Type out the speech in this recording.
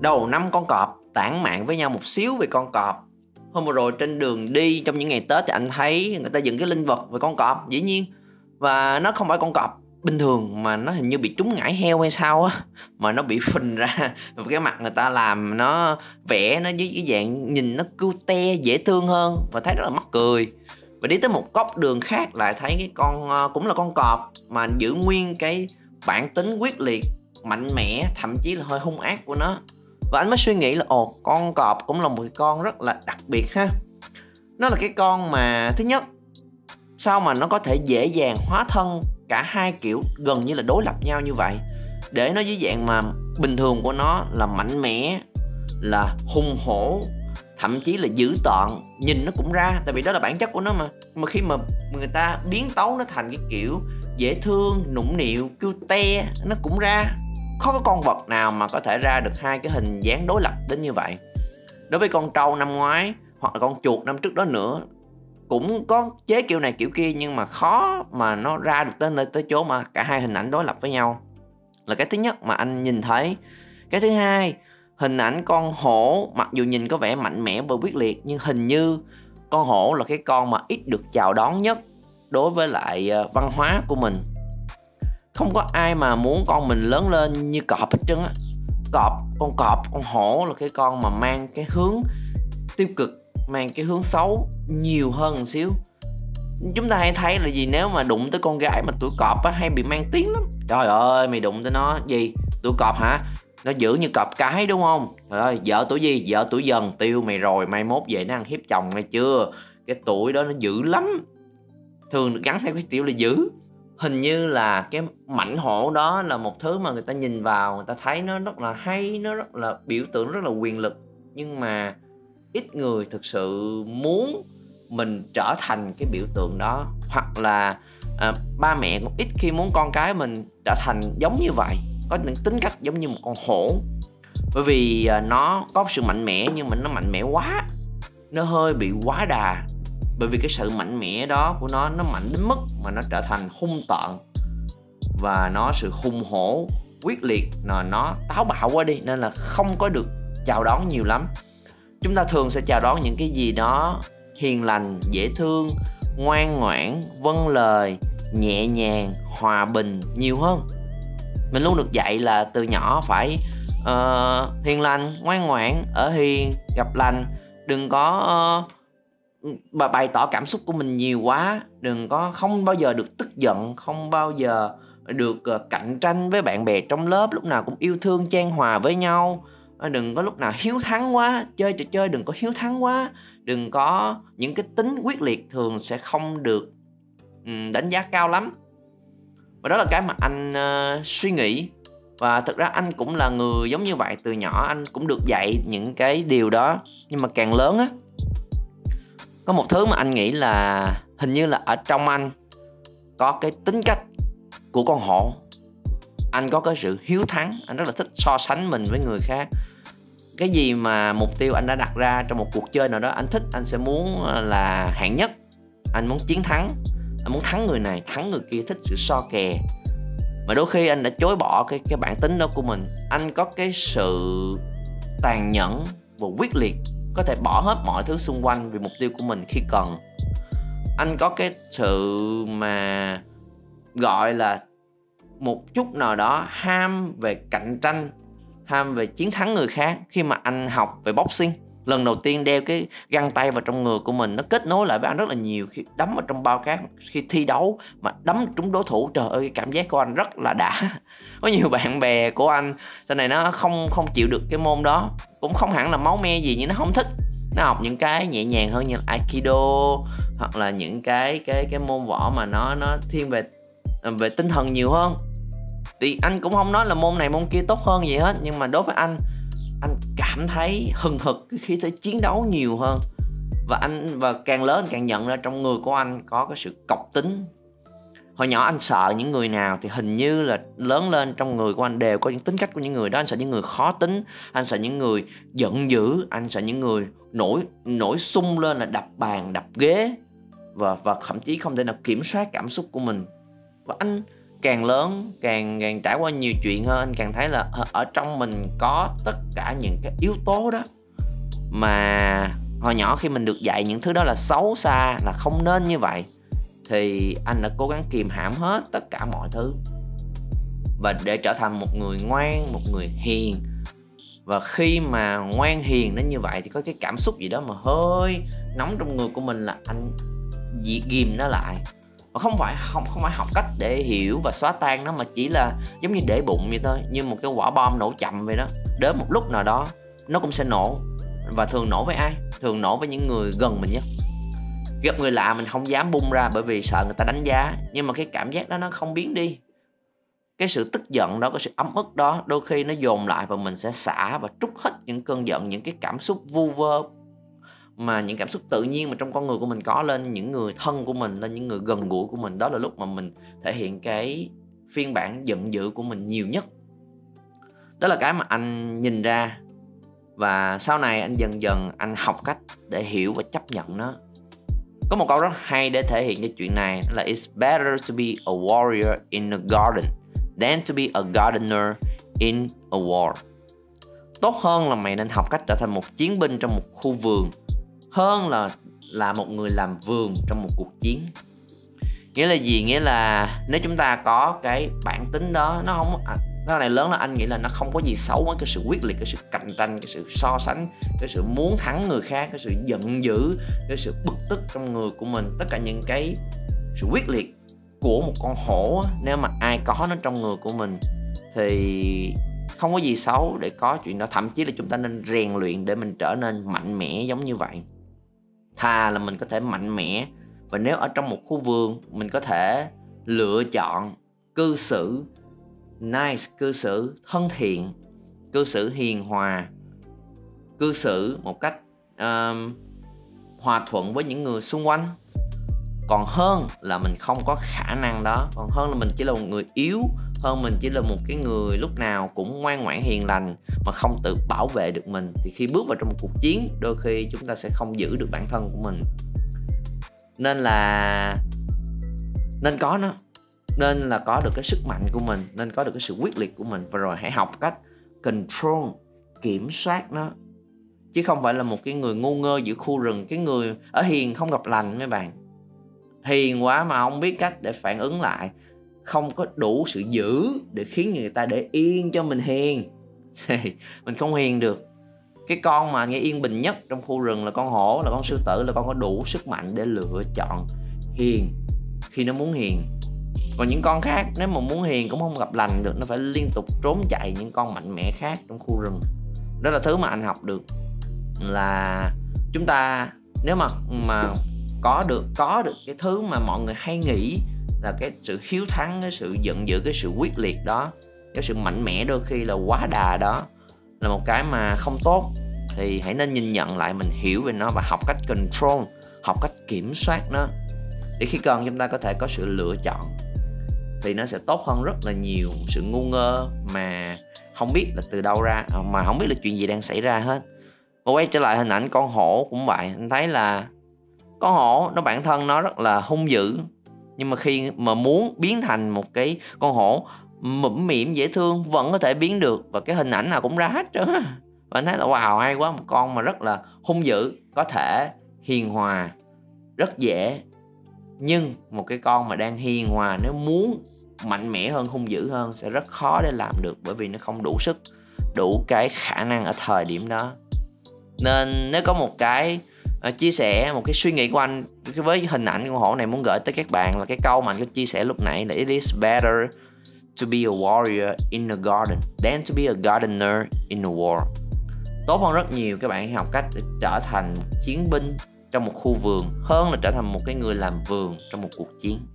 đầu năm con cọp, tản mạn với nhau một xíu về con cọp. Hôm vừa rồi trên đường đi, trong những ngày tết thì anh thấy người ta dựng cái linh vật về con cọp, dĩ nhiên. Và nó không phải con cọp bình thường mà nó hình như bị trúng ngải heo hay sao á, mà nó bị phình ra. Cái mặt người ta làm nó vẽ nó với cái dạng nhìn nó cute, dễ thương hơn và thấy rất là mắc cười. Và đi tới một góc đường khác lại thấy cái con ờ, cũng là con cọp mà giữ nguyên cái bản tính quyết liệt, mạnh mẽ, thậm chí là hơi hung ác của nó và anh mới suy nghĩ là, ồ, con cọp cũng là một con rất là đặc biệt ha. Nó là cái con mà, thứ nhất, sao mà nó có thể dễ dàng hóa thân cả hai kiểu gần như là đối lập nhau như vậy? Để nó dưới dạng mà bình thường của nó là mạnh mẽ, là hung hổ, thậm chí là dữ tợn, nhìn nó cũng ra, tại vì đó là bản chất của nó mà. Mà khi mà người ta biến tấu nó thành cái kiểu dễ thương, nũng nịu, cute nó cũng ra khó có con vật nào mà có thể ra được hai cái hình dáng đối lập đến như vậy. Đối với con trâu năm ngoái, hoặc là con chuột năm trước đó nữa, cũng có chế kiểu này kiểu kia, nhưng mà khó mà nó ra được tới nơi tới chỗ mà cả hai hình ảnh đối lập với nhau. Là cái thứ nhất mà anh nhìn thấy. Cái thứ hai, hình ảnh con hổ mặc dù nhìn có vẻ mạnh mẽ và quyết liệt, nhưng hình như con hổ là cái con mà ít được chào đón nhất đối với lại ờ, văn hóa của mình không có ai mà muốn con mình lớn lên như cọp hết trơn á. Cọp, con cọp, con hổ là cái con mà mang cái hướng tiêu cực, mang cái hướng xấu nhiều hơn một xíu. Chúng ta hay thấy là gì, nếu mà đụng tới con gái mà tuổi cọp á, hay bị mang tiếng lắm. Trời ơi, mày đụng tới nó gì? Tuổi cọp hả? Nó giữ như cọp cái, đúng không? Trời ơi, vợ tuổi gì? Vợ tuổi dần. Tiêu mày rồi, mai mốt về nó ăn hiếp chồng mày chưa? Cái tuổi đó nó dữ lắm. Thường gắn theo cái tiểu là dữ hình như là cái mảnh hổ đó là một thứ mà người ta nhìn vào người ta thấy nó rất là hay nó rất là biểu tượng rất là quyền lực. Nhưng mà ít người thực sự muốn mình trở thành cái biểu tượng đó. Hoặc là à, ba mẹ cũng ít khi muốn con cái mình trở thành giống như vậy có những tính cách giống như một con hổ. Bởi vì à, nó có sự mạnh mẽ nhưng mà nó mạnh mẽ quá nó hơi bị quá đà bởi vì cái sự mạnh mẽ đó của nó nó mạnh đến mức mà nó trở thành hung tợn. Và nó sự hung hổ quyết liệt là nó táo bạo quá đi nên là không có được chào đón nhiều lắm. Chúng ta thường sẽ chào đón những cái gì đó hiền lành dễ thương ngoan ngoãn vâng lời nhẹ nhàng hòa bình nhiều hơn. Mình luôn được dạy là từ nhỏ phải uh, hiền lành ngoan ngoãn ở hiền gặp lành đừng có uh, bày tỏ cảm xúc của mình nhiều quá. Đừng có không bao giờ được tức giận không bao giờ được ờ, cạnh tranh với bạn bè trong lớp lúc nào cũng yêu thương chan hòa với nhau. Ờ, đừng có lúc nào hiếu thắng quá chơi trò chơi đừng có hiếu thắng quá. Đừng có những cái tính quyết liệt thường sẽ không được đánh giá cao lắm. Và đó là cái mà anh uh, suy nghĩ. Và thực ra anh cũng là người giống như vậy từ nhỏ anh cũng được dạy những cái điều đó. Nhưng mà càng lớn á có một thứ mà anh nghĩ là hình như là ở trong anh có cái tính cách của con hổ. Anh có cái sự hiếu thắng, anh rất là thích so sánh mình với người khác. Cái gì mà mục tiêu anh đã đặt ra trong một cuộc chơi nào đó, anh thích, anh sẽ muốn ờ, là hạng nhất. Anh muốn chiến thắng, anh muốn thắng người này, thắng người kia, thích sự so kè. Mà đôi khi anh đã chối bỏ cái cái bản tính đó của mình. Anh có cái sự tàn nhẫn và quyết liệt có thể bỏ hết mọi thứ xung quanh vì mục tiêu của mình khi cần. Anh có cái sự mà gọi là một chút nào đó ham về cạnh tranh, ham về chiến thắng người khác khi mà anh học về boxing lần đầu tiên đeo cái găng tay vào trong người của mình, nó kết nối lại với anh rất là nhiều khi đấm vào trong bao cát, khi thi đấu mà đấm trúng đối thủ, trời ơi cảm giác của anh rất là đã. Có nhiều bạn bè của anh, sau này nó không không chịu được cái môn đó, cũng không hẳn là máu me gì nhưng nó không thích. Nó học những cái nhẹ nhàng hơn như là aikido hoặc là những cái cái cái môn võ mà nó nó thiên về à, về tinh thần nhiều hơn. Thì anh cũng không nói là môn này môn kia tốt hơn gì hết, nhưng mà đối với anh anh cảm thấy hừng hực khi thấy chiến đấu nhiều hơn. Và anh, và càng lớn anh càng nhận ra trong người của anh có cái sự cọc tính. Hồi nhỏ anh sợ những người nào thì hình như là lớn lên trong người của anh đều có những tính cách của những người đó. Anh sợ những người khó tính, anh sợ những người giận dữ, anh sợ những người nổi nổi sung lên là đập bàn, đập ghế và và thậm chí không thể nào kiểm soát cảm xúc của mình. Và anh càng lớn, càng càng trải qua nhiều chuyện hơn, anh càng thấy là ờ, ở trong mình có tất cả những cái yếu tố đó. Mà hồi nhỏ khi mình được dạy những thứ đó là xấu xa, là không nên như vậy, thì anh đã cố gắng kìm hãm hết tất cả mọi thứ. Và để trở thành một người ngoan, một người hiền. Và khi mà ngoan hiền đến như vậy thì có cái cảm xúc gì đó mà hơi nóng trong người của mình là anh ghìm nó lại và không phải, không không phải học cách để hiểu và xóa tan nó mà chỉ là giống như để bụng vậy thôi, như một cái quả bom nổ chậm vậy đó. Đến một lúc nào đó, nó cũng sẽ nổ. Và thường nổ với ai? Thường nổ với những người gần mình nhất. Gặp người lạ mình không dám bung ra bởi vì sợ người ta đánh giá, nhưng mà cái cảm giác đó nó không biến đi. Cái sự tức giận đó, cái sự ấm ức đó, đôi khi nó dồn lại và mình sẽ xả và trút hết những cơn giận, những cái cảm xúc vu vơ mà những cảm xúc tự nhiên mà trong con người của mình có lên, những người thân của mình lên, những người gần gũi của mình, đó là lúc mà mình thể hiện cái phiên bản giận dữ của mình nhiều nhất. Đó là cái mà anh nhìn ra. Và sau này anh dần dần anh học cách để hiểu và chấp nhận nó. Có một câu rất hay để thể hiện cho chuyện này là, it's better to be a warrior in a garden than to be a gardener in a war. Tốt hơn là mày nên học cách trở thành một chiến binh trong một khu vườn hơn là là một người làm vườn trong một cuộc chiến. Nghĩa là gì? Nghĩa là nếu chúng ta có cái bản tính đó nó không à, sau này lớn là anh nghĩ là nó không có gì xấu với cái sự quyết liệt cái sự cạnh tranh cái sự so sánh cái sự muốn thắng người khác cái sự giận dữ cái sự bực tức trong người của mình. Tất cả những cái sự quyết liệt của một con hổ nếu mà ai có nó trong người của mình thì không có gì xấu để có chuyện đó. Thậm chí là chúng ta nên rèn luyện để mình trở nên mạnh mẽ giống như vậy thà là mình có thể mạnh mẽ. Và nếu ở trong một khu vườn mình có thể lựa chọn cư xử nice cư xử thân thiện cư xử hiền hòa cư xử một cách um, hòa thuận với những người xung quanh. Còn hơn là mình không có khả năng đó còn hơn là mình chỉ là một người yếu hơn mình chỉ là một cái người lúc nào cũng ngoan ngoãn hiền lành mà không tự bảo vệ được mình, thì khi bước vào trong một cuộc chiến, đôi khi chúng ta sẽ không giữ được bản thân của mình. Nên là, nên có nó, nên là có được cái sức mạnh của mình, nên có được cái sự quyết liệt của mình. Và rồi hãy học cách control, kiểm soát nó. Chứ không phải là một cái người ngu ngơ giữa khu rừng, cái người ở hiền không gặp lành mấy bạn. Hiền quá mà không biết cách để phản ứng lại không có đủ sự giữ để khiến người ta để yên cho mình hiền. Thì mình không hiền được. Cái con mà nghe yên bình nhất trong khu rừng là con hổ, là con sư tử, là con có đủ sức mạnh để lựa chọn hiền khi nó muốn hiền. Còn những con khác, nếu mà muốn hiền cũng không gặp lành được, nó phải liên tục trốn chạy những con mạnh mẽ khác trong khu rừng. Đó là thứ mà anh học được. Là chúng ta, nếu mà mà có được có được cái thứ mà mọi người hay nghĩ là cái sự hiếu thắng, cái sự giận dữ, cái sự quyết liệt đó, cái sự mạnh mẽ đôi khi là quá đà đó, là một cái mà không tốt. Thì hãy nên nhìn nhận lại, mình hiểu về nó và học cách control, học cách kiểm soát nó. Để khi cần, chúng ta có thể có sự lựa chọn. Thì nó sẽ tốt hơn rất là nhiều. Sự ngu ngơ mà không biết là từ đâu ra à, mà không biết là chuyện gì đang xảy ra hết. Và quay trở lại hình ảnh con hổ cũng vậy. Anh thấy là con hổ, nó bản thân nó rất là hung dữ nhưng mà khi mà muốn biến thành một cái con hổ mũm mỉm dễ thương, vẫn có thể biến được. Và cái hình ảnh nào cũng ra hết trơn và anh thấy là, wow, hay quá, một con mà rất là hung dữ, có thể hiền hòa, rất dễ. Nhưng một cái con mà đang hiền hòa, nếu muốn mạnh mẽ hơn, hung dữ hơn, sẽ rất khó để làm được bởi vì nó không đủ sức, đủ cái khả năng ở thời điểm đó. Nên nếu có một cái Ờ, chia sẻ một cái suy nghĩ của anh với hình ảnh con hổ này, muốn gửi tới các bạn là cái câu mà anh có chia sẻ lúc nãy là, it is better to be a warrior in a garden than to be a gardener in a war. Tốt hơn rất nhiều, các bạn học cách để trở thành chiến binh trong một khu vườn hơn là trở thành một cái người làm vườn trong một cuộc chiến.